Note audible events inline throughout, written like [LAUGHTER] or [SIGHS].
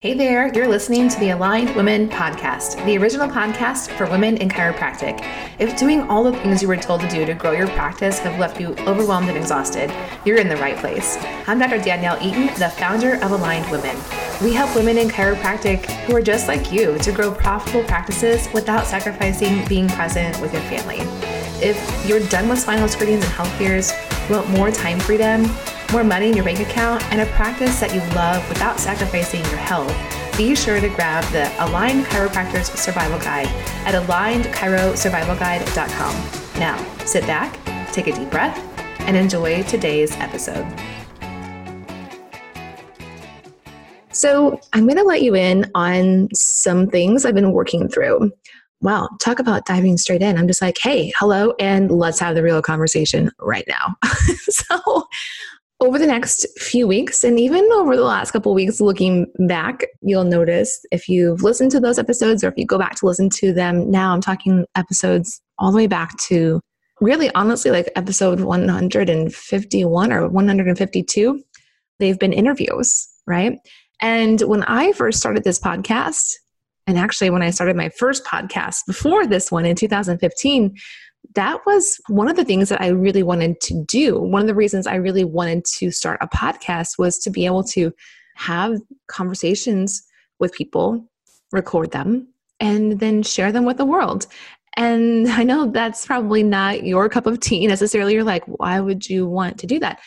Hey there, you're listening to the Aligned Women Podcast, the original podcast for women in chiropractic. If doing all the things you were told to do to grow your practice have left you overwhelmed and exhausted, you're in the right place. I'm Dr. Danielle Eaton, the founder of Aligned Women. We help women in chiropractic who are just like you to grow profitable practices without sacrificing being present with your family. If you're done with spinal screenings and health fears, want more time freedom, more money in your bank account, and a practice that you love without sacrificing your health, be sure to grab the Aligned Chiropractors Survival Guide at alignedchirosurvivalguide.com. Now, sit back, take a deep breath, and enjoy today's episode. So, I'm going to let you in on some things I've been working through. Wow, talk about diving straight in. I'm just like, hey, hello, and let's have the real conversation right now. [LAUGHS] so, over the next few weeks and even over the last couple weeks looking back you'll notice if you've listened to those episodes or if you go back to listen to them now i'm talking episodes all the way back to really honestly like episode 151 or 152 they've been interviews right? And when i first started this podcast and actually when i started my first podcast before this one in 2015 that was one of the things that I really wanted to do. One of the reasons I really wanted to start a podcast was to be able to have conversations with people, record them, and then share them with the world. And I know that's probably not your cup of tea necessarily. You're like, why would you want to do that?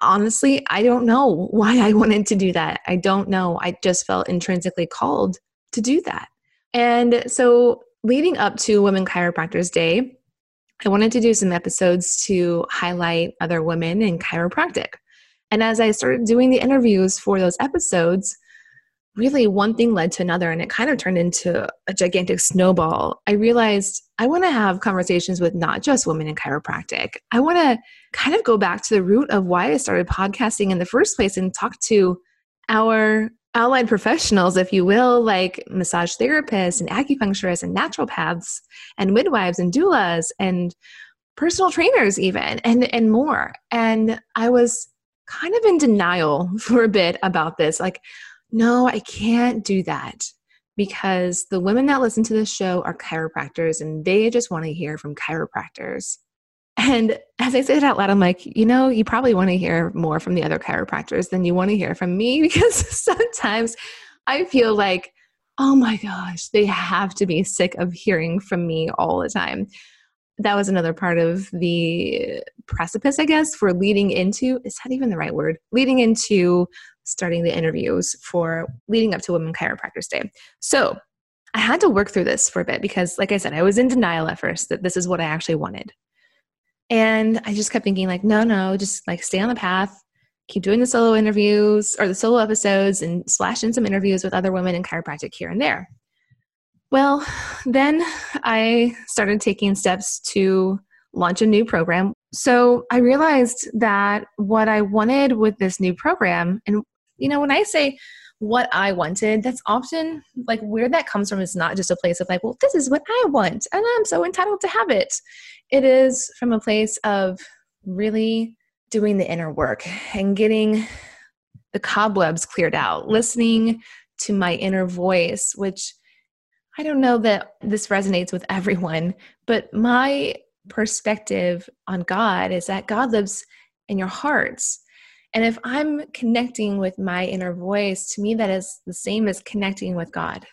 Honestly, I don't know why I wanted to do that. I don't know. I just felt intrinsically called to do that. And so, leading up to Women Chiropractors Day, I wanted to do some episodes to highlight other women in chiropractic. And as I started doing the interviews for those episodes, really one thing led to another and it kind of turned into a gigantic snowball. I realized I want to have conversations with not just women in chiropractic. I want to kind of go back to the root of why I started podcasting in the first place and talk to our allied professionals, if you will, like massage therapists and acupuncturists and naturopaths and midwives and doulas and personal trainers even and and more. And I was kind of in denial [LAUGHS] for a bit about this. Like, no, I can't do that because the women that listen to this show are chiropractors and they just want to hear from chiropractors. And as I say it out loud, I'm like, you know, you probably want to hear more from the other chiropractors than you want to hear from me [LAUGHS] because sometimes I feel like, oh my gosh, they have to be sick of hearing from me all the time. That was another part of the precipice, I guess, for leading into is that even the right word? Leading into starting the interviews for leading up to Women Chiropractors Day. So I had to work through this for a bit because, like I said, I was in denial at first that this is what I actually wanted. And I just kept thinking, like, no, no, just like stay on the path, keep doing the solo interviews or the solo episodes and slash in some interviews with other women in chiropractic here and there. Well, then I started taking steps to launch a new program. So I realized that what I wanted with this new program, and you know, when I say what I wanted, that's often like where that comes from is not just a place of like, well, this is what I want, and I'm so entitled to have it. It is from a place of really doing the inner work and getting the cobwebs cleared out, listening to my inner voice, which I don't know that this resonates with everyone, but my perspective on God is that God lives in your hearts. And if I'm connecting with my inner voice, to me, that is the same as connecting with God.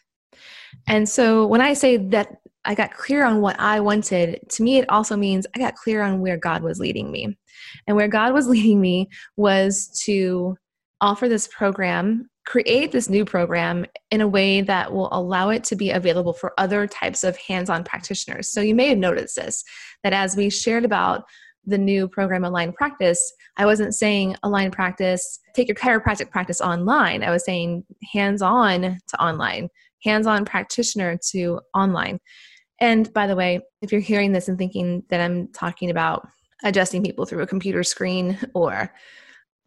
And so when I say that I got clear on what I wanted, to me, it also means I got clear on where God was leading me. And where God was [LAUGHS] leading me was to offer this program, create this new program in a way that will allow it to be available for other types of hands on practitioners. So you may have noticed this that as we shared about the new program Align Practice, I wasn't saying Align Practice, take your chiropractic practice online. I was saying hands on to online, hands on practitioner to online. And by the way, if you're hearing this and thinking that I'm talking about adjusting people through a computer screen or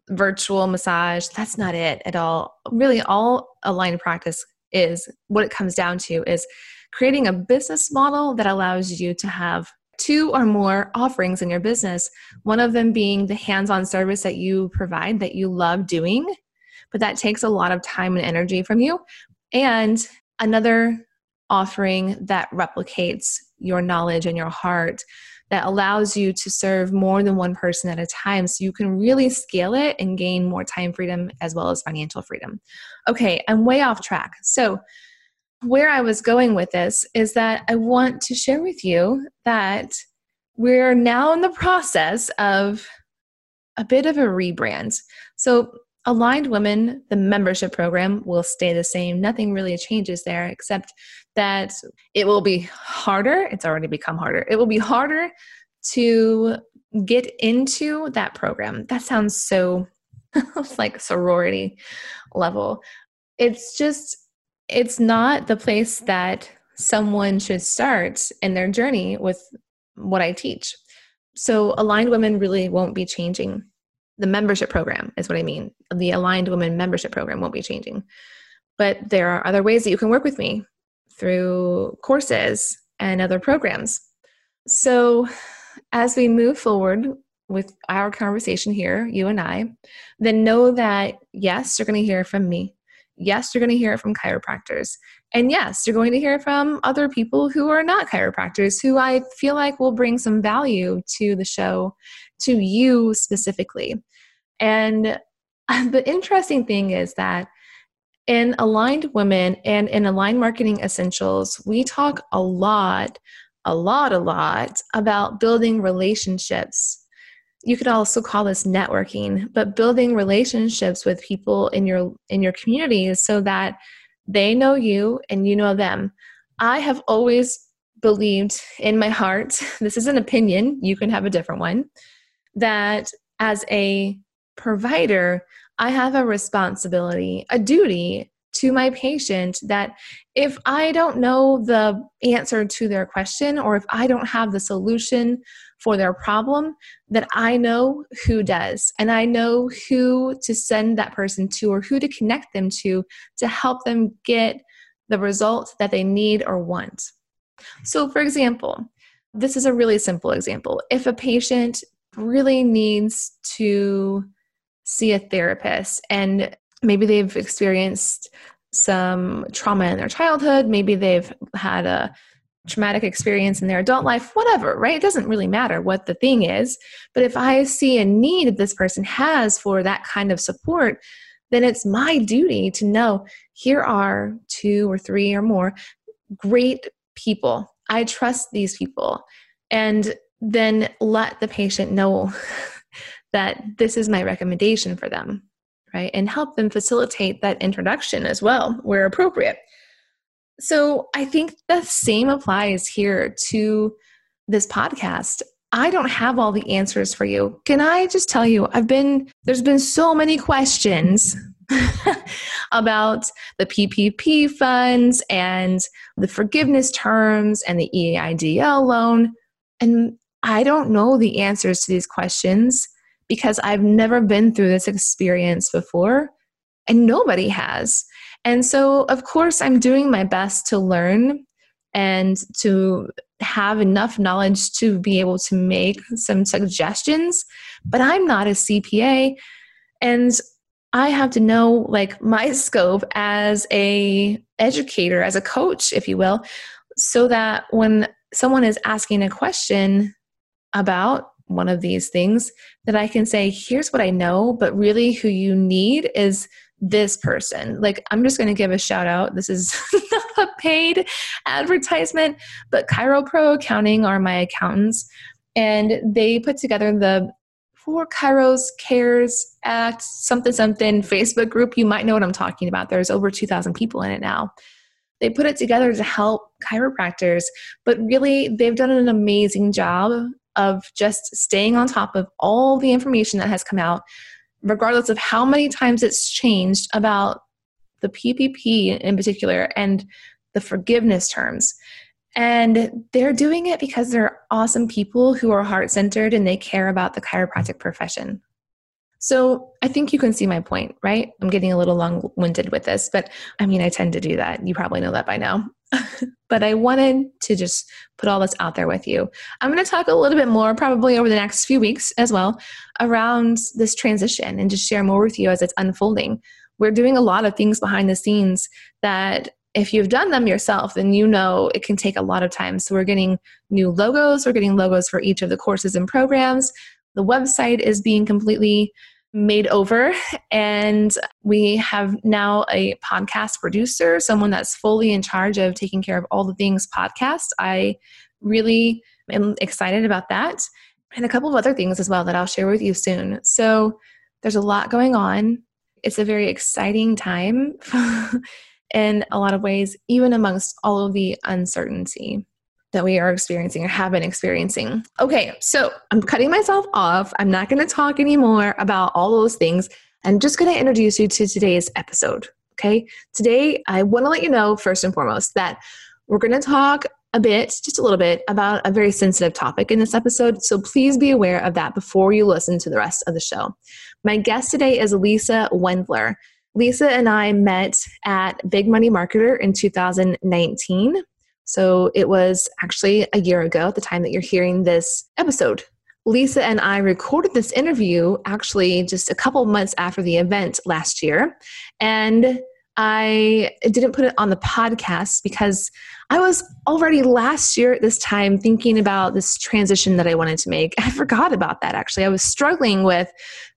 virtual massage, that's not it at all. Really, all Align Practice is what it comes down to is creating a business model that allows you to have two or more offerings in your business. One of them being the hands on service that you provide that you love doing, but that takes a lot of time and energy from you. And another offering that replicates your knowledge and your heart that allows you to serve more than one person at a time so you can really scale it and gain more time freedom as well as financial freedom. Okay, I'm way off track. So, where I was going with this is that I want to share with you that we're now in the process of a bit of a rebrand. So, Aligned Women, the membership program will stay the same. Nothing really changes there except that it will be harder. It's already become harder. It will be harder to get into that program. That sounds so [LAUGHS] like sorority level. It's just, it's not the place that someone should start in their journey with what I teach. So, aligned women really won't be changing. The membership program is what I mean. The aligned women membership program won't be changing. But there are other ways that you can work with me through courses and other programs. So, as we move forward with our conversation here, you and I, then know that yes, you're going to hear from me. Yes, you're going to hear it from chiropractors. And yes, you're going to hear from other people who are not chiropractors who I feel like will bring some value to the show, to you specifically. And [LAUGHS] the interesting thing is that in Aligned Women and in Aligned Marketing Essentials, we talk a lot, a lot, a lot about building relationships you could also call this networking but building relationships with people in your in your community so that they know you and you know them. I have always believed in my heart [LAUGHS] this is an opinion you can have a different one that as a provider i have a responsibility a duty to my patient that if I don't know the answer to their question or if I don't have the solution for their problem, that I know who does and I know who to send that person to or who to connect them to to help them get the result that they need or want. So, for example, this is a really simple example. If a patient really needs to see a therapist and maybe they've experienced some trauma in their childhood, maybe they've had a traumatic experience in their adult life, whatever, right? It doesn't really matter what the thing is. But if I see a need that this person has for that kind of support, then it's my duty to know here are two or three or more great people. I trust these people. And then let the patient know [LAUGHS] that this is my recommendation for them right? And help them facilitate that introduction as well, where appropriate. So I think the same applies here to this podcast. I don't have all the answers for you. Can I just tell you, I've been, there's been so many questions [LAUGHS] about the PPP funds and the forgiveness terms and the EIDL loan. And I don't know the answers to these questions because I've never been through this experience before and nobody has. And so, of course, I'm doing my best to learn and to have enough knowledge to be able to make some suggestions, but I'm not a CPA and I have to know like my [LAUGHS] scope as a educator, as a coach, if you will, so that when someone is asking a question about one of these things that I can say, here's what I know, but really who you need is this person. Like, I'm just going to give a shout out. This is [LAUGHS] not a paid advertisement, but Chiro Pro Accounting are my accountants, and they put together the for Chiros Cares Act something something Facebook group. You might know what I'm talking about. There's over 2,000 people in it now. They put it together to help chiropractors, but really they've done an amazing job of just staying on top of all the information that has come out, regardless of how many times it's changed about the PPP in particular and the forgiveness terms. And they're doing it because they're awesome people who are heart centered and they care about the chiropractic profession. So I think you can see my point, right? I'm getting a little long winded with this, but I mean, I tend to do that. You probably know that by now. [LAUGHS] but I wanted to just put all this out there with you. I'm going to talk a little bit more, probably over the next few weeks as well, around this transition and just share more with you as it's unfolding. we're doing a lot of things behind the scenes that if you've done them yourself, then you know it can take a lot of time. So we're getting new logos, we're getting logos for each of the courses and programs. The website is being completely made over, and we have now a podcast producer, someone that's fully in charge of taking care of all the things podcast. I really am excited about that. And a couple of other things as well that I'll share with you soon. So there's a lot going on. It's a very exciting time. [LAUGHS] in a lot of ways, even amongst all of the uncertainty that we are experiencing or have been experiencing. Okay, so I'm cutting myself off. I'm not going to talk anymore about all those things. I'm just going to introduce you to today's episode. Okay, today I want to let you know, first and foremost, that we're going to talk a bit, just a little bit, about a very sensitive topic in this episode. So please be aware of that before you listen to the rest of the show. My guest today is Lisa Wendler. Lisa and I met at Big Money Marketer in 2019. So it was actually a year ago at the time that you're hearing this episode. Lisa and I recorded this interview actually just a couple months after the event last year. And I didn't put it on the podcast because I was already last year at this time thinking about this transition that I wanted to make. [LAUGHS] I forgot about that actually. I was struggling with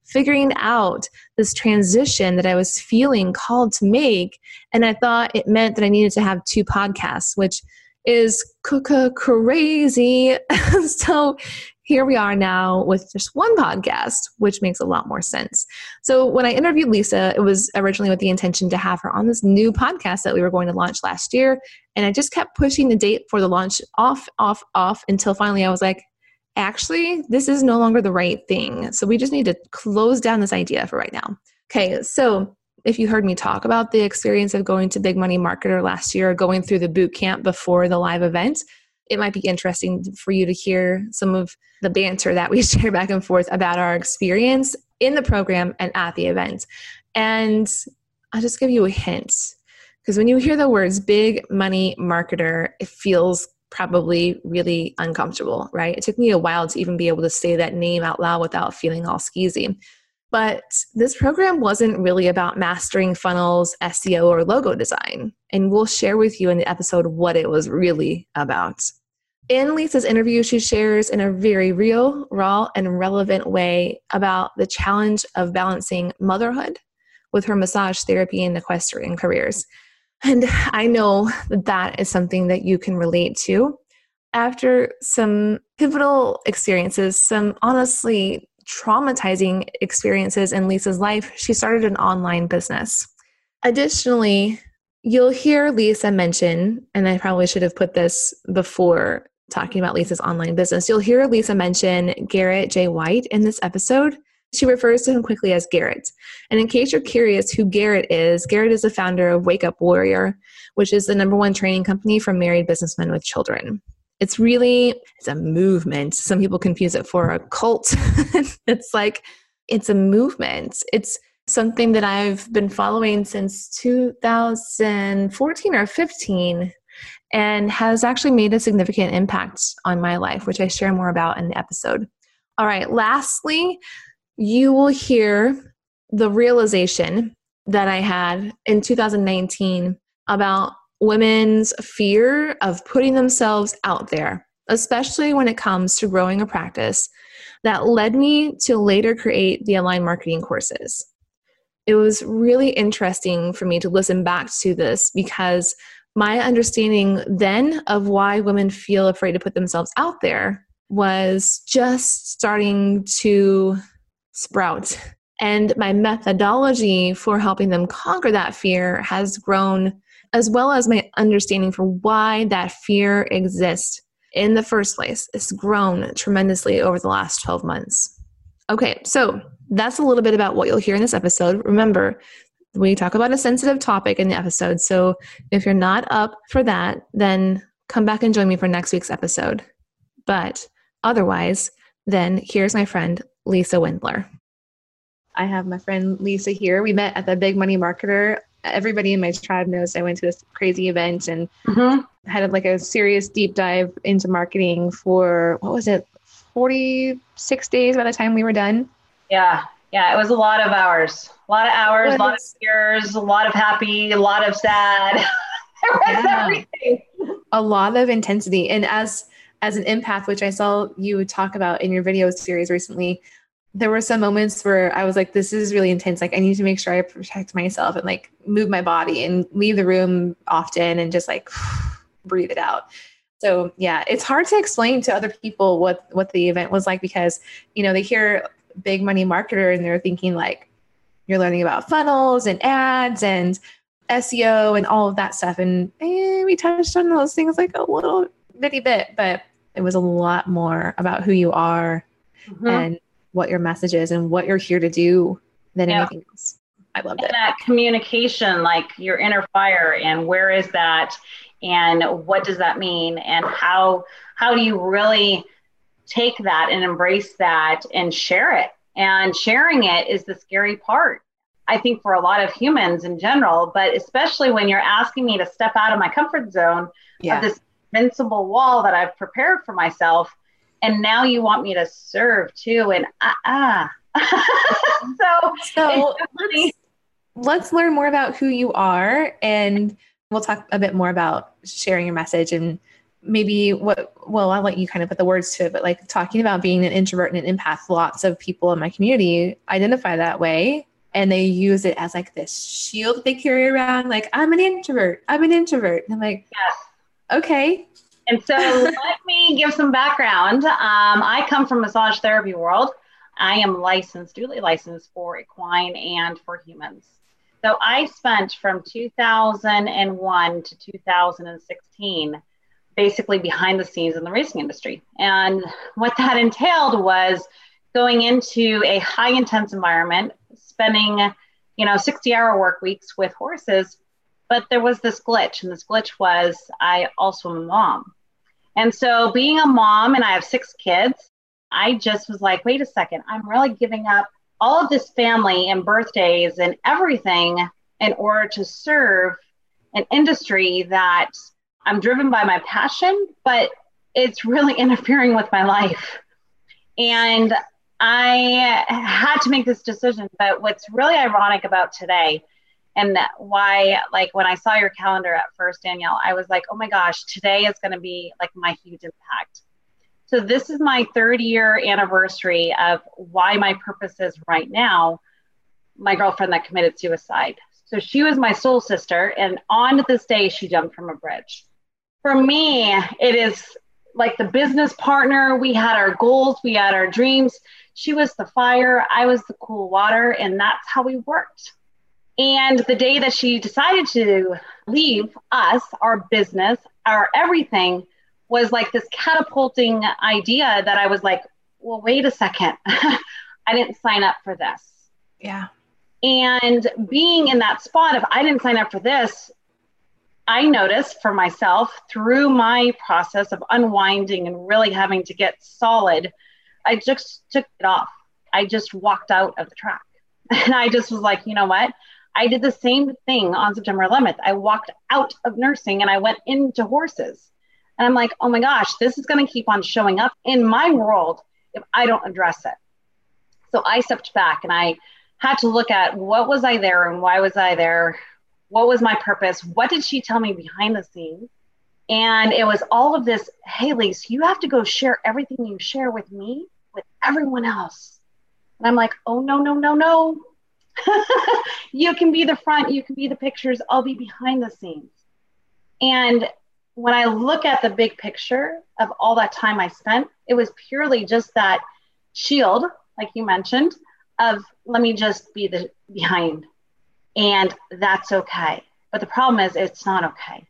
figuring out this transition that I was feeling called to make. And I thought it meant that I needed to have two podcasts, which is crazy. [LAUGHS] so here we are now with just one podcast, which makes a lot more sense. So when I interviewed Lisa, it was originally with the intention to have her on this new podcast that we were going to launch last year. And I just kept pushing the date for the launch off, off, off until finally I was like, actually, this is no longer the right thing. So we just need to close down this idea for right now. Okay, so if you heard me talk about the experience of going to Big Money Marketer last year, going through the boot camp before the live event, it might be interesting for you to hear some of the banter that we [LAUGHS] share back and forth about our experience in the program and at the event. And I'll just give you a hint because when you hear the words big money marketer, it feels probably really uncomfortable, right? It took me a while to even be able to say that name out loud without feeling all skeezy. But this program wasn't really about mastering funnels, SEO, or logo design. And we'll share with you in the episode what it was really about. In Lisa's interview, she shares in a very real, raw, and relevant way about the challenge of balancing motherhood with her massage therapy and equestrian careers. And I know that that is something that you can relate to. After some pivotal experiences, some honestly traumatizing experiences in Lisa's life, she started an online business. Additionally, you'll hear Lisa mention, and I probably should have put this before talking about Lisa's online business. You'll hear Lisa mention Garrett J. White in this episode. She refers to him quickly as Garrett. And in case you're curious who Garrett is, Garrett is the founder of Wake Up Warrior, which is the number one training company for married businessmen with children. It's really it's a movement. Some people confuse it for a cult. [LAUGHS] it's like it's a movement. It's something that I've been following since 2014 or 15 and has actually made a significant impact on my life, which I share more about in the episode. All right, lastly, you will hear the realization that I had in 2019 about women's fear of putting themselves out there, especially when it comes to growing a practice, that led me to later create the online marketing courses. It was really interesting for me to listen back to this because my understanding then of why women feel afraid to put themselves out there was just starting to sprout. And my methodology for helping them conquer that fear has grown, as well as my understanding for why that fear exists in the first place. It's grown tremendously over the last 12 months. Okay, so that's a little bit about what you'll hear in this episode. Remember, we talk about a sensitive topic in the episode. So if you're not up for that, then come back and join me for next week's episode. But otherwise, then here's my friend Lisa Wendler. I have my friend Lisa here. We met at the Big Money Marketer. Everybody in my tribe knows I went to this crazy event and mm-hmm. had like a serious deep dive into marketing for what was it, 46 days by the time we were done? Yeah, Yeah, it was a lot of hours. A lot of hours, a lot of tears, a lot of happy, a lot of sad. [LAUGHS] yeah. everything. A lot of intensity. And as as an empath, which I saw you talk about in your video series recently, there were some moments where I was like, this is really intense. Like, I need to make sure I protect myself and like move my body and leave the room often and just like [SIGHS] breathe it out. So yeah, it's hard to explain to other people what what the event was like because you know they hear big money marketer and they're thinking like you're learning about funnels and ads and SEO and all of that stuff. And eh, we touched on those things like a little bitty bit, but it was a lot more about who you are mm-hmm. and what your message is and what you're here to do than yeah. anything else. I loved and it. That communication, like your inner fire, and where is that, and what does that mean, and how how do you really take that and embrace that and share it? And sharing it is the scary part. I think for a lot of humans in general, but especially when you're asking me to step out of my comfort zone yeah. of this invincible wall that I've prepared for myself and now you want me to serve too and ah uh, [LAUGHS] so, so let's, let's learn more about who you are and we'll talk a bit more about sharing your message and maybe what well i'll let you kind of put the words to it but like talking about being an introvert and an empath lots of people in my community identify that way and they use it as like this shield they carry around like i'm an introvert i'm an introvert and i'm like yes. okay and so [LAUGHS] let me give some background. Um, I come from massage therapy world. I am licensed, duly licensed for equine and for humans. So I spent from 2001 to 2016 basically behind the scenes in the racing industry. And what that entailed was going into a high intense environment, spending, you know, 60 hour work weeks with horses. But there was this glitch, and this glitch was I also am a mom. And so, being a mom, and I have six kids, I just was like, wait a second, I'm really giving up all of this family and birthdays and everything in order to serve an industry that I'm driven by my passion, but it's really [LAUGHS] interfering with my life. And I had to make this decision. But what's really ironic about today and why like when i saw your calendar at first danielle i was like oh my gosh today is going to be like my huge impact so this is my third year anniversary of why my purpose is right now my girlfriend that committed suicide so she was my soul sister and on this day she jumped from a bridge for me it is like the business partner we had our goals we had our dreams she was the fire i was the cool water and that's how we worked and the day that she decided to leave us, our business, our everything, was like this catapulting idea that I was like, well, wait a second. [LAUGHS] I didn't sign up for this. Yeah. And being in that spot of I didn't sign up for this, I noticed for myself through my process of unwinding and really having to get solid, I just took it off. I just walked out of the track. [LAUGHS] And I just was like, you know what? I did the same thing on September 11th. I walked out of nursing and I went into horses. And I'm like, oh my gosh, this is going to keep on showing up in my world if I don't address it. So I stepped back and I had to look at what was I there and why was I there? What was my purpose? What did she tell me behind the scenes? And it was all of this, hey, Lise, you have to go share everything you share with me with everyone else. And I'm like, oh, no, no, no, no. [LAUGHS] you can be the front, you can be the pictures, I'll be behind the scenes. And when I look at the big picture of all that time I spent, it was purely just that shield, like you mentioned, of let me just be the behind. And that's okay. But the problem is it's not okay.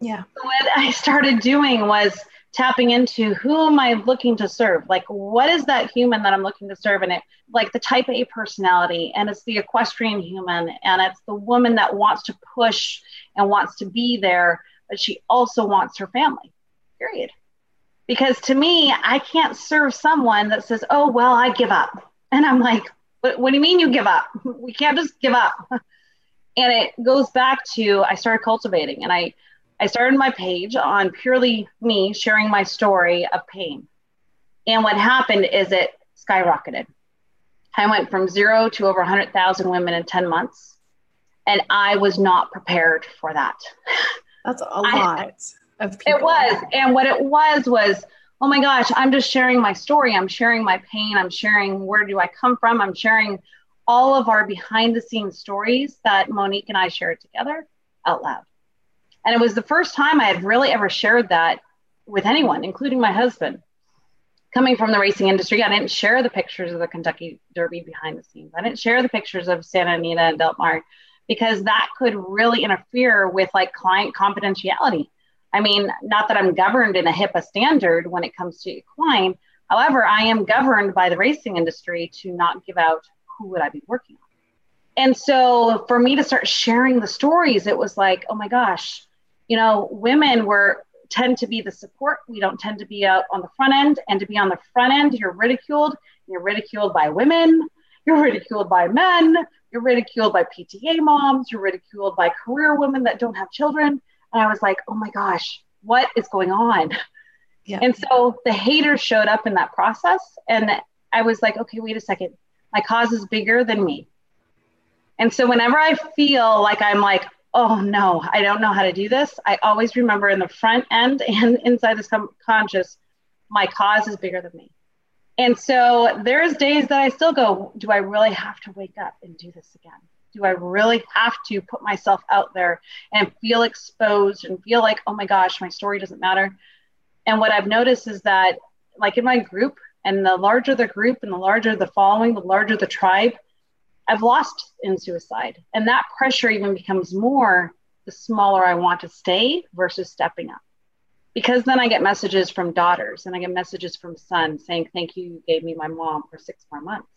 Yeah. What I started doing was tapping into who am I looking to serve? Like, what is that human that I'm looking to serve? And it, like the type A personality, and it's the equestrian human, and it's the woman that wants to push and wants to be there, but she also wants her family, period. Because to me, I can't serve someone that says, oh, well, I give up. And I'm like, what, what do you mean you give up? [LAUGHS] We can't just give up. [LAUGHS] And it goes back to I started cultivating and I I started my page on purely me sharing my story of pain. And what happened is it skyrocketed. I went from zero to over 100,000 women in 10 months. And I was not prepared for that. That's a [LAUGHS] lot I, of people. It was. And what it was was, oh my gosh, I'm just sharing my story. I'm sharing my pain. I'm sharing where do I come from. I'm sharing all of our behind the scenes stories that Monique and I shared together out loud. And it was the first time I had really ever shared that with anyone, including my husband. Coming from the racing industry, I didn't share the pictures of the Kentucky Derby behind the scenes. I didn't share the pictures of Santa Anita and Del Mar because that could really interfere with like client confidentiality. I mean, not that I'm governed in a HIPAA standard when it comes to equine. However, I am governed by the racing industry to not give out who would I be working on. And so for me to start sharing the stories, it was like, oh my gosh, you know, women were tend to be the support. We don't tend to be out on the front end. And to be on the front end, you're ridiculed. You're ridiculed by women. You're ridiculed by men. You're ridiculed by PTA moms. You're ridiculed by career women that don't have children. And I was like, oh my gosh, what is going on? Yeah. And so the haters showed up in that process. And I was like, okay, wait a second. My cause is bigger than me. And so whenever I feel like I'm like, oh no, I don't know how to do this, I always remember in the front end [LAUGHS] and inside the conscious, my cause is bigger than me. And so there's days that I still go, do I really have to wake up and do this again? Do I really have to put myself out there and feel exposed and feel like, oh my gosh, my story doesn't matter? And what I've noticed is that, like in my group, and the larger the group and the larger the following, the larger the tribe, I've lost in suicide. And that pressure even becomes more the smaller I want to stay versus stepping up. Because then I get messages from daughters and I get messages from sons saying, Thank you, you gave me my mom for six more months.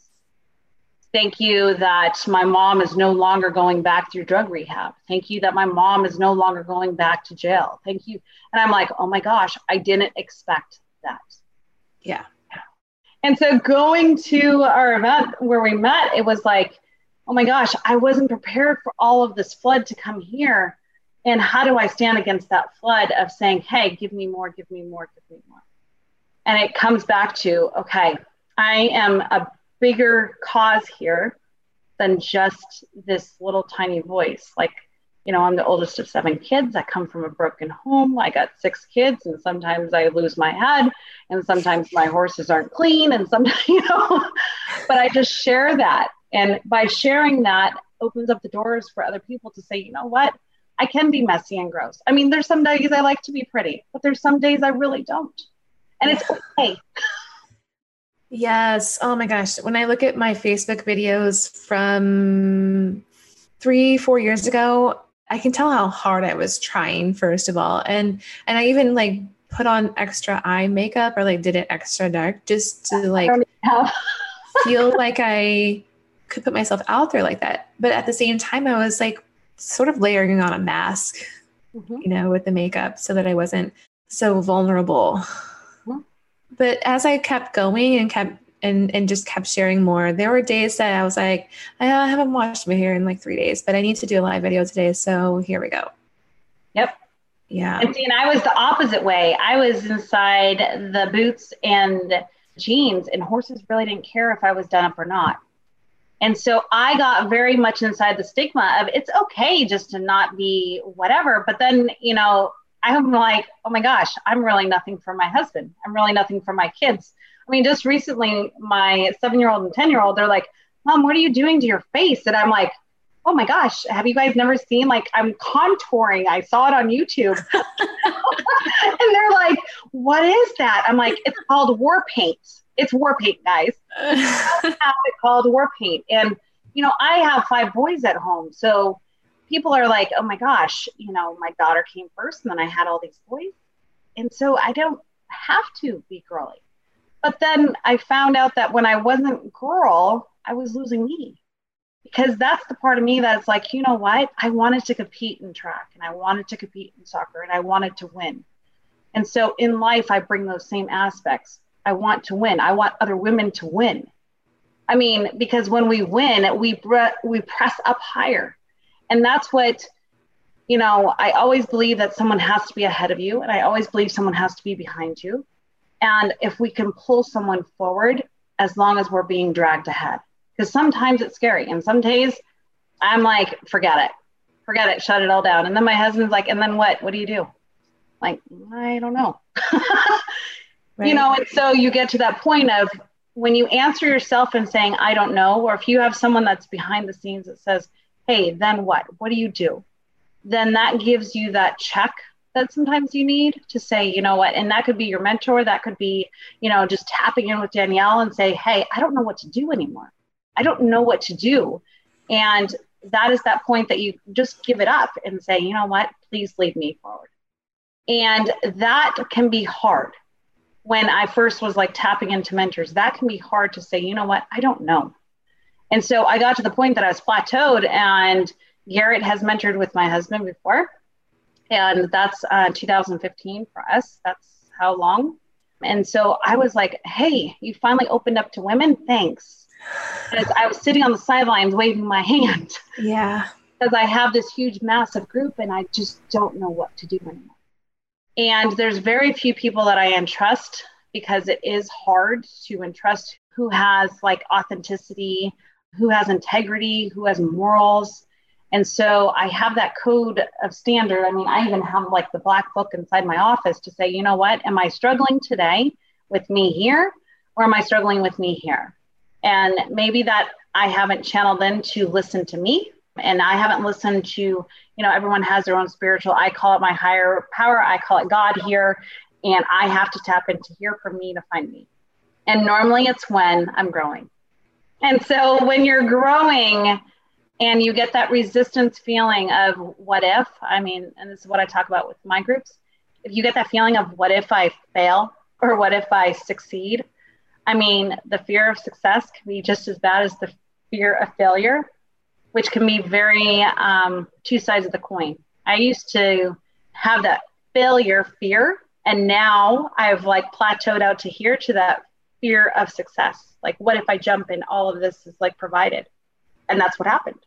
Thank you that my mom is no longer going back through drug rehab. Thank you that my mom is no longer going back to jail. Thank you. And I'm like, oh my gosh, I didn't expect that. Yeah. And so going to our event where we met, it was like, oh my gosh, I wasn't prepared for all of this flood to come here. And how do I stand against that flood of saying, hey, give me more, give me more, give me more? And it comes back to, okay, I am a bigger cause here than just this little tiny voice. Like you know, I'm the oldest of seven kids. I come from a broken home. I got six kids, and sometimes I lose my head, and sometimes my horses aren't clean, and sometimes, [LAUGHS] you know, but I just share that. And by sharing that, opens up the doors for other people to say, you know what? I can be messy and gross. I mean, there's some days I like to be pretty, but there's some days I really don't. And it's okay. [LAUGHS] Yes. Oh my gosh. When I look at my Facebook videos from three, four years ago, I can tell how hard I was trying first of all. And and I even like put on extra eye makeup or like did it extra dark just to [LAUGHS] like feel [LAUGHS] like I could put myself out there like that. But at the same time I was like sort of layering on a mask, mm-hmm. you know, with the makeup so that I wasn't so vulnerable. Mm-hmm. But as I kept going and kept and and just kept sharing more. There were days that I was like, I uh, haven't washed my hair in like three days, but I need to do a live video today, so here we go. Yep. Yeah. And see, and I was the opposite way. I was inside the boots and jeans, and horses really didn't care if I was done up or not. And so I got very much inside the stigma of it's okay just to not be whatever. But then, you know, I'm like, oh my gosh, I'm really nothing for my husband. I'm really nothing for my kids. I mean, just recently, my seven year old and 10 year old, they're like, Mom, what are you doing to your face? And I'm like, oh my gosh, have you guys never seen like I'm contouring? I saw it on YouTube. [LAUGHS] and they're like, what is that? I'm like, it's called war paint. It's war paint, guys. [LAUGHS] it's called war paint. And, you know, I have five boys at home. So people are like, oh my gosh, you know, my daughter came first and then I had all these boys. And so I don't have to be girly. But then I found out that when I wasn't girl, I was losing me because that's the part of me that's like, you know what? I wanted to compete in track and I wanted to compete in soccer and I wanted to win. And so in life, I bring those same aspects. I want to win. I want other women to win. I mean, because when we win, we we press up higher, and that's what you know. I always believe that someone has to be ahead of you, and I always believe someone has to be behind you. And if we can pull someone forward, as long as we're being dragged ahead, Because sometimes it's scary. And some days I'm like, forget it, forget it, shut it all down. And then my husband's like, and then what? What do you do? Like, I don't know. [LAUGHS] right. You know, and so you get to that point of when you answer yourself and saying, I don't know, or if you have someone that's behind the scenes that says, hey, then what? What do you do? Then that gives you that check that sometimes you need to say, you know what, and that could be your mentor, that could be, you know, just tapping in with Danielle and say, hey, I don't know what to do anymore. I don't know what to do. And that is that point that you just give it up and say, you know what, please lead me forward. And that can be hard. When I first was like tapping into mentors, that can be hard to say, you know what, I don't know. And so I got to the point that I was plateaued, and Garrett has mentored with my husband before and that's uh, 2015 for us. That's how long. And so I was like, hey, you finally opened up to women? Thanks. Because I was sitting on the sidelines waving my [LAUGHS] hand. Yeah. Because I have this huge, massive group and I just don't know what to do anymore. And there's very few people that I entrust because it is hard to entrust who has like authenticity, who has integrity, who has morals, and so I have that code of standard. I mean, I even have like the black book inside my office to say, you know what, am I struggling today with me here or am I struggling with me here? And maybe that I haven't channeled in to listen to me and I haven't listened to, you know, everyone has their own spiritual, I call it my higher power, I call it God here. And I have to tap into here for me to find me. And normally it's when I'm growing. And so when you're growing, and you get that resistance feeling of what if i mean and this is what i talk about with my groups. If you get that feeling of what if i fail or what if i succeed i mean the fear of success can be just as bad as the fear of failure which can be very um, two sides of the coin. I used to have that failure fear and now i've like plateaued out to here to that fear of success. Like what if i jump and all of this is like provided? And that's what happened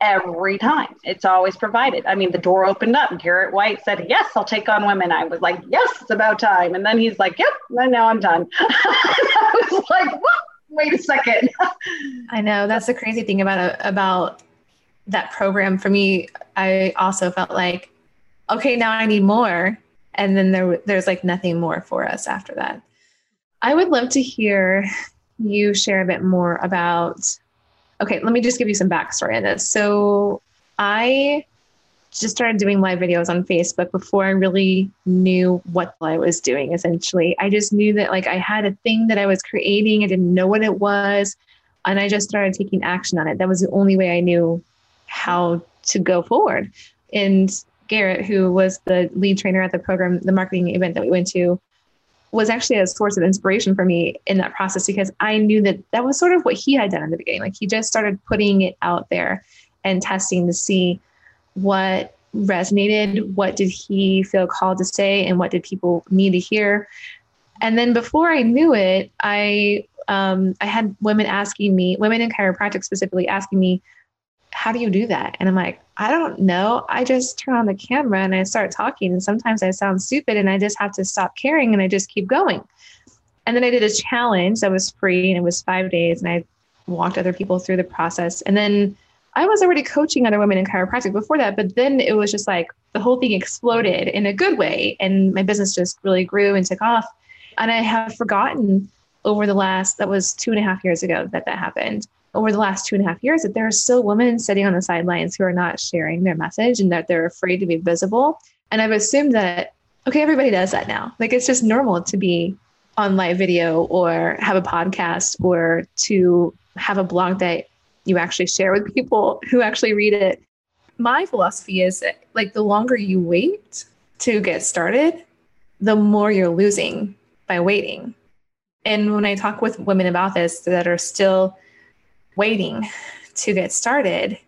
every time. It's always provided. I mean, the door opened up. Garrett White said, Yes, I'll take on women. I was like, Yes, it's about time. And then he's like, Yep, and now I'm done. [LAUGHS] I was like, what? Wait a second. [LAUGHS] I know that's the crazy thing about about that program. For me, I also felt like, okay, now I need more. And then there there's like nothing more for us after that. I would love to hear you share a bit more about Okay, let me just give you some backstory on this. So I just started doing live videos on Facebook before I really knew what I was doing essentially. I just knew that like I had a thing that I was creating, I didn't know what it was, and I just started taking action on it. That was the only way I knew how to go forward. And Garrett, who was the lead trainer at the program, the marketing event that we went to, was actually a source of inspiration for me in that process because I knew that that was sort of what he had done in the beginning. Like he just started putting it out there and testing to see what resonated, what did he feel called to say, and what did people need to hear. And then before I knew it, I um, I had women asking me, women in chiropractic specifically, asking me, how do you do that? And I'm like, I don't know. I just turn on the camera and I start talking. And sometimes I sound stupid and I just have to stop caring and I just keep going. And then I did a challenge that was free and it was five days. And I walked other people through the process. And then I was already coaching other women in chiropractic before that. But then it was just like the whole thing exploded in a good way. And my business just really grew and took off. And I have forgotten over the last, that was two and a half years ago that that happened over the last two and a half years that there are still women sitting on the sidelines who are not sharing their message and that they're afraid to be visible. And I've assumed that, okay, everybody does that now. Like it's just normal to be on live video or have a podcast or to have a blog that you actually share with people who actually read it. My philosophy is that, like the longer you wait to get started, the more you're losing by waiting. And when I talk with women about this that are still waiting to get started,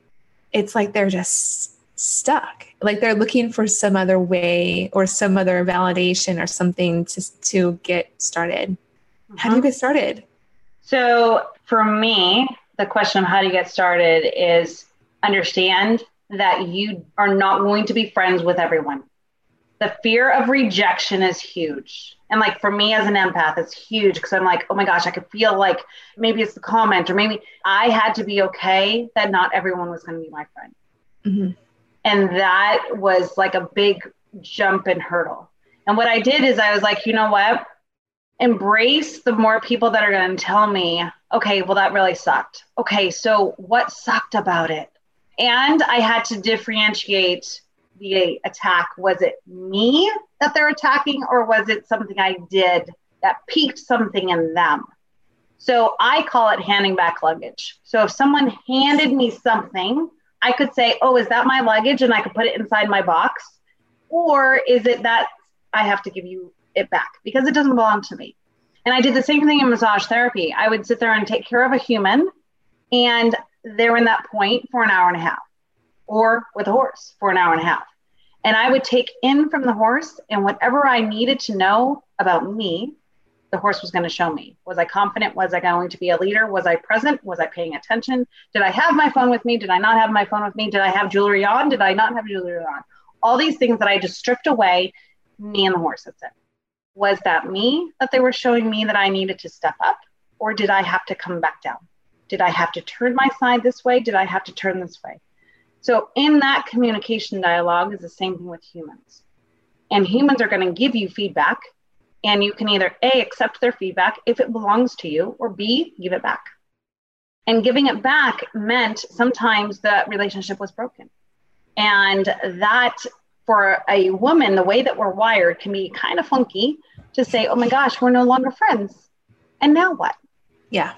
it's like they're just stuck. Like they're looking for some other way or some other validation or something to, to get started. Mm-hmm. How do you get started? So, for me, the question of how do you get started is understand that you are not going to be friends with everyone. The fear of rejection is huge. And like for me as an empath, it's huge because I'm like, oh my gosh, I could feel like maybe it's the comment or maybe I had to be okay that not everyone was going to be my friend. Mm-hmm. And that was like a big jump and hurdle. And what I did is I was like, you know what? Embrace the more people that are going to tell me, okay, well, that really sucked. Okay, so what sucked about it? And I had to differentiate the attack. Was it me that they're attacking, or was it something I did that piqued something in them? So I call it handing back luggage. So if someone handed me something, I could say, Oh, is that my luggage? And I could put it inside my box. Or is it that I have to give you it back because it doesn't belong to me? And I did the same thing in massage therapy. I would sit there and take care of a human, and they're in that point for an hour and a half, or with a horse for an hour and a half. And I would take in from the horse, and whatever I needed to know about me, the horse was going to show me. Was I confident? Was I going to be a leader? Was I present? Was I paying attention? Did I have my phone with me? Did I not have my phone with me? Did I have jewelry on? Did I not have jewelry on? All these things that I just stripped away, me and the horse, that's it. Was that me that they were showing me that I needed to step up? Or did I have to come back down? Did I have to turn my side this way? Did I have to turn this way? So, in that communication dialogue is the same thing with humans. And humans are going to give you feedback, and you can either A, accept their feedback if it belongs to you, or B, give it back. And giving it back meant sometimes the relationship was broken. And that, for a woman, the way that we're wired can be kind of funky to say, oh my gosh, we're no longer friends. And now what? Yeah.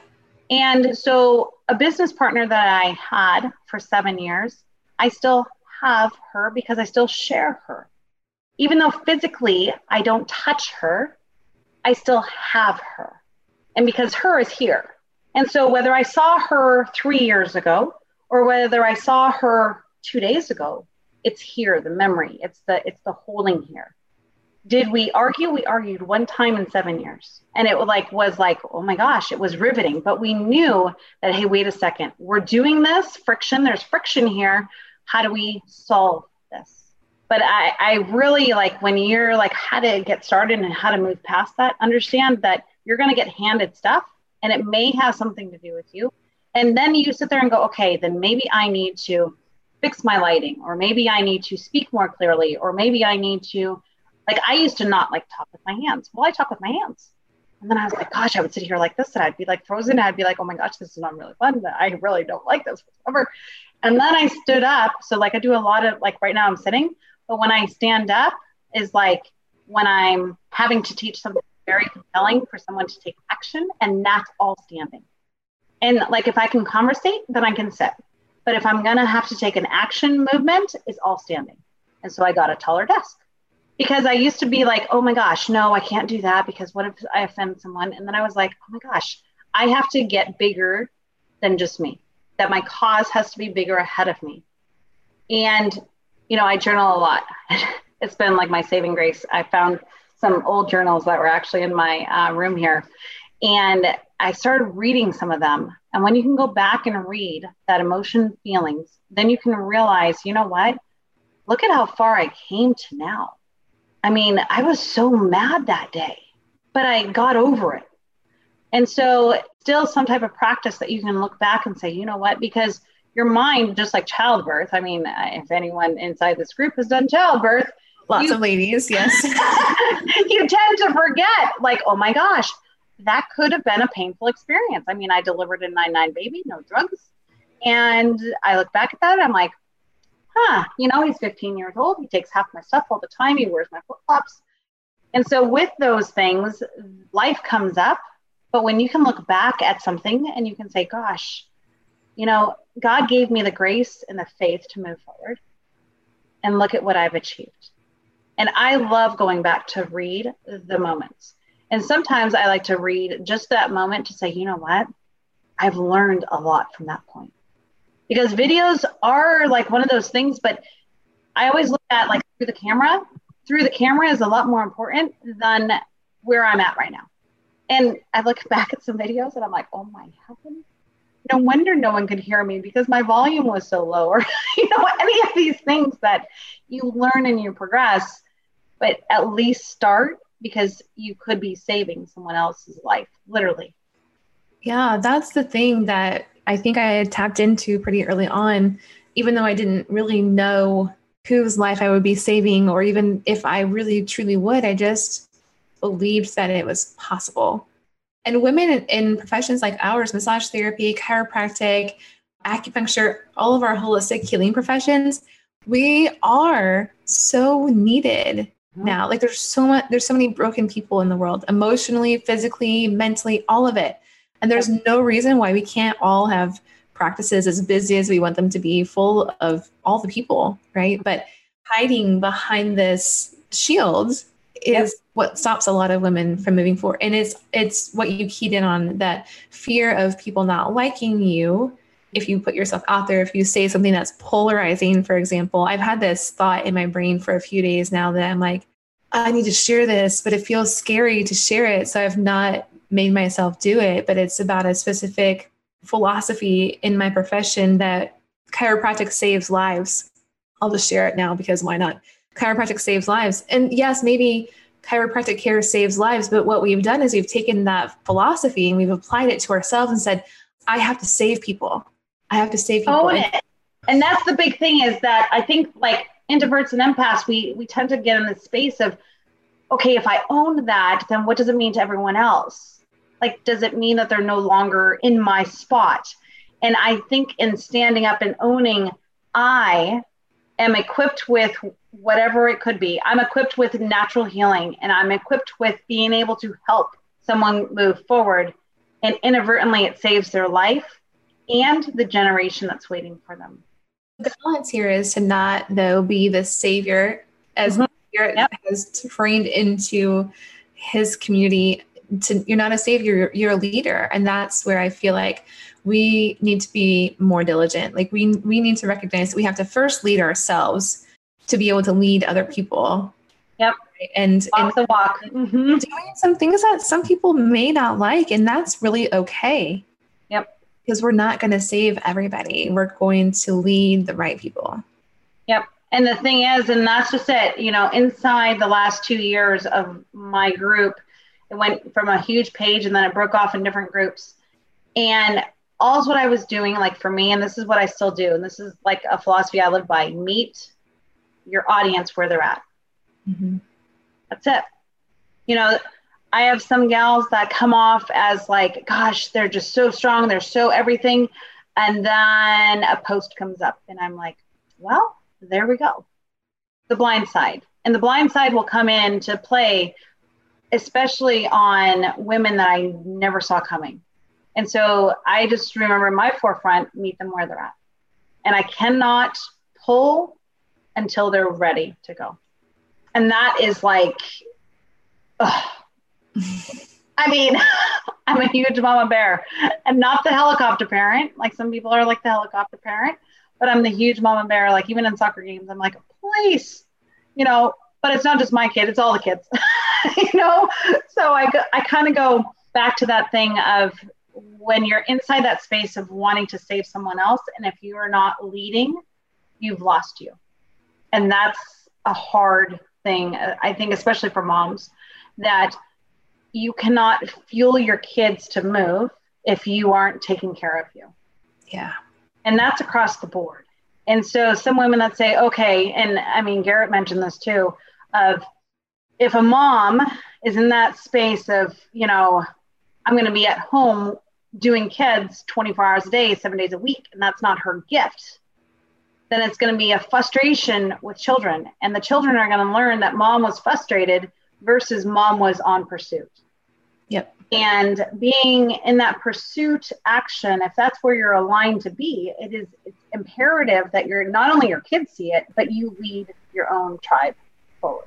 And so, a business partner that I had for seven years, I still have her because I still share her. Even though physically I don't touch her, I still have her. And because her is here. And so whether I saw her three years ago or whether I saw her two days ago, it's here, the memory. It's the it's the holding here. Did we argue? We argued one time in seven years. And it like was like, oh my gosh, it was riveting. But we knew that, hey, wait a second, we're doing this friction, there's friction here how do we solve this? But I, I really like when you're like how to get started and how to move past that, understand that you're going to get handed stuff and it may have something to do with you. And then you sit there and go, okay, then maybe I need to fix my lighting, or maybe I need to speak more clearly, or maybe I need to, like, I used to not like talk with my hands. Well, I talk with my hands. And then I was like, gosh, I would sit here like this, and I'd be like frozen. I'd be like, oh my gosh, this is not really fun. I really don't like this whatsoever. And then I stood up. So, like, I do a lot of, like, right now I'm sitting, but when I stand up is like when I'm having to teach something very compelling for someone to take action, and that's all standing. And, like, if I can conversate, then I can sit. But if I'm to have to take an action movement, it's all standing. And so I got a taller desk because I used to be like, oh my gosh, no, I can't do that because what if I offend someone? And then I was like, oh my gosh, I have to get bigger than just me that my cause has to be bigger ahead of me. And, you know, I journal a lot. [LAUGHS] it's been like my saving grace. I found some old journals that were actually in my uh, room here. And I started reading some of them. And when you can go back and read that emotion feelings, then you can realize, you know what? Look at how far I came to now. I mean, I was so mad that day, but I got over it. And so, still some type of practice that you can look back and say, you know what, because your mind, just like childbirth, I mean, uh, if anyone inside this group has done childbirth, lots you, of ladies, yes, [LAUGHS] you tend to forget, like, oh my gosh, that could have been a painful experience. I mean, I delivered a 9 9 baby, no drugs. And I look back at that, I'm like, huh, you know, he's 15 years old. He takes half my stuff all the time. He wears my flip flops. And so, with those things, life comes up but when you can look back at something and you can say, gosh, you know, God gave me the grace and the faith to move forward and look at what I've achieved. And I love going back to read the moments. And sometimes I like to read just that moment to say, you know what? I've learned a lot from that point. Because videos are like one of those things, but I always look at like through the camera. Through the camera is a lot more important than where I'm at right now. And I look [LAUGHS] back at some videos and I'm like, oh my heaven. No wonder no one could hear me because my volume was so low, or [LAUGHS] you know, any of these things that you learn and you progress. but at least start because you could be saving someone else's life, literally. Yeah, that's the thing that I think I had tapped into pretty early on, even though I didn't really know whose life I would be saving, or even if I really truly would, I just believed that it was possible. And women in, in professions like ours, massage therapy, chiropractic, acupuncture, all of our holistic healing professions, we are so needed mm-hmm. now. Like there's so much, there's so many broken people in the world, emotionally, physically, mentally, all of it. And there's no reason why we can't all have practices as busy as we want them to be, full of all the people, right? But hiding behind this shield is yep. what stops a lot of women from moving forward. And it's it's what you keyed in on that fear of people not liking you if you put yourself out there, if you say something that's polarizing, for example, I've had this thought in my brain for a few days now that I'm like, I need to share this, but it feels scary to share it. So I've not made myself do it. But it's about a specific philosophy in my profession that chiropractic saves lives. I'll just share it now because why not? Chiropractic saves lives. And yes, maybe chiropractic care saves lives, but what we've done is we've taken that philosophy and we've applied it to ourselves and said, I have to save people. I have to save people. Own it. And that's the big thing is that I think like introverts and empaths, we we tend to get in the space of, okay, if I own that, then what does it mean to everyone else? Like, does it mean that they're no longer in my spot? And I think in standing up and owning, I am equipped with whatever it could be. I'm equipped with natural healing and I'm equipped with being able to help someone move forward. And inadvertently, it saves their life and the generation that's waiting for them. The balance here is to not, though, be the savior as mm-hmm. Spirit yep. has trained into his community. To, you're not a savior, you're, you're a leader. And that's where I feel like we need to be more diligent. Like we we need to recognize that we have to first lead ourselves to be able to lead other people. Yep. And walk and the walk. Mm-hmm. Doing some things that some people may not like, and that's really okay Yep. because we're not going to save everybody. We're going to lead the right people. Yep. And the thing is, and that's just it, you know, inside the last two years of my group, it went from a huge page and then it broke off in different groups. And all's what I was doing, like for me, and this is what I still do, and this is like a philosophy I live by meet your audience where they're at. Mm-hmm. That's it. You know, I have some gals that come off as like, gosh, they're just so strong, they're so everything. And then a post comes up, and I'm like, well, there we go. The blind side. And the blind side will come in to play, especially on women that I never saw coming. And so I just remember my forefront, meet them where they're at. And I cannot pull until they're ready to go. And that is like, I mean, [LAUGHS] I'm a huge mama bear and not the helicopter parent. Like some people are like the helicopter parent, but I'm the huge mama bear. Like even in soccer games, I'm like, please, you know, but it's not just my kid, it's all the kids, [LAUGHS] you know? So I, I kind of go back to that thing of when you're inside that space of wanting to save someone else. And if you are not leading, you've lost you. And that's a hard thing, I think, especially for moms that you cannot fuel your kids to move if you aren't taking care of you. Yeah. And that's across the board. And so some women that say, okay, and I mean, Garret mentioned this too, of if a mom is in that space of, you know, I'm going to be at home doing kids 24 hours a day, seven days a week, and that's not her gift, then it's going to be a frustration with children. And the children are going to learn that mom was frustrated versus mom was on pursuit. Yep. And being in that pursuit action, if that's where you're aligned to be, it is it's imperative that you're not only your kids see it, but you lead your own tribe forward.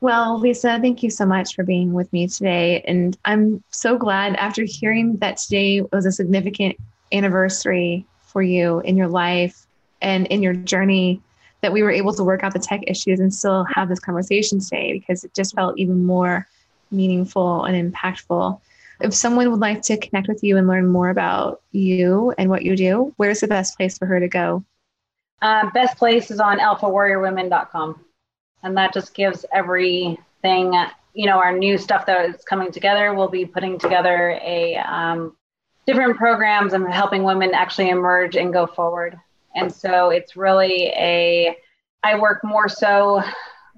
Well, Lisa, thank you so much for being with me today. And I'm so glad after hearing that today was a significant anniversary for you in your life and in your journey that we were able to work out the tech issues and still have this conversation today because it just felt even more meaningful and impactful. If someone would like to connect with you and learn more about you and what you do, where's the best place for her to go? Uh, best place is on alphawarriorwomen.com. And that just gives everything, you know, our new stuff that is coming together. We'll be putting together a um, different programs and helping women actually emerge and go forward. And so it's really a, I work more so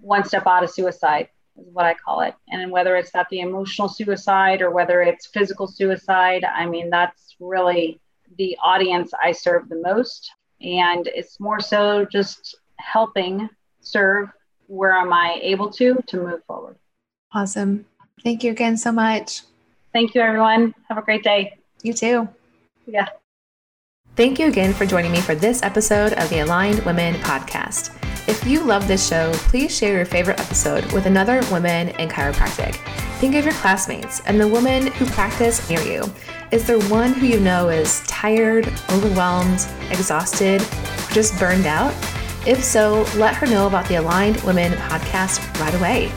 one step out of suicide is what I call it. And whether it's that the emotional suicide or whether it's physical suicide, I mean, that's really the audience I serve the most. And it's more so just helping serve where am I able to to move forward. Awesome. Thank you again so much. Thank you, everyone. Have a great day. You too. Yeah. Thank you again for joining me for this episode of the Aligned Women podcast. If you love this show, please share your favorite episode with another woman in chiropractic. Think of your classmates and the women who practice near you. Is there one who you know is tired, overwhelmed, exhausted, or just burned out? If so, let her know about the Aligned Women podcast right away.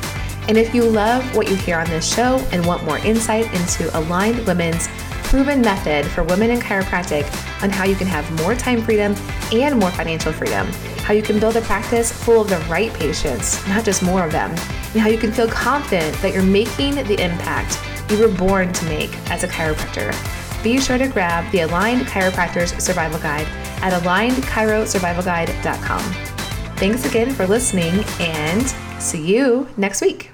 And if you love what you hear on this show and want more insight into Aligned Women's proven method for women in chiropractic on how you can have more time freedom and more financial freedom, how you can build a practice full of the right patients, not just more of them, and how you can feel confident that you're making the impact you were born to make as a chiropractor. Be sure to grab the Aligned Chiropractors Survival Guide at alignedchirosurvivalguide.com. Thanks again for listening and see you next week.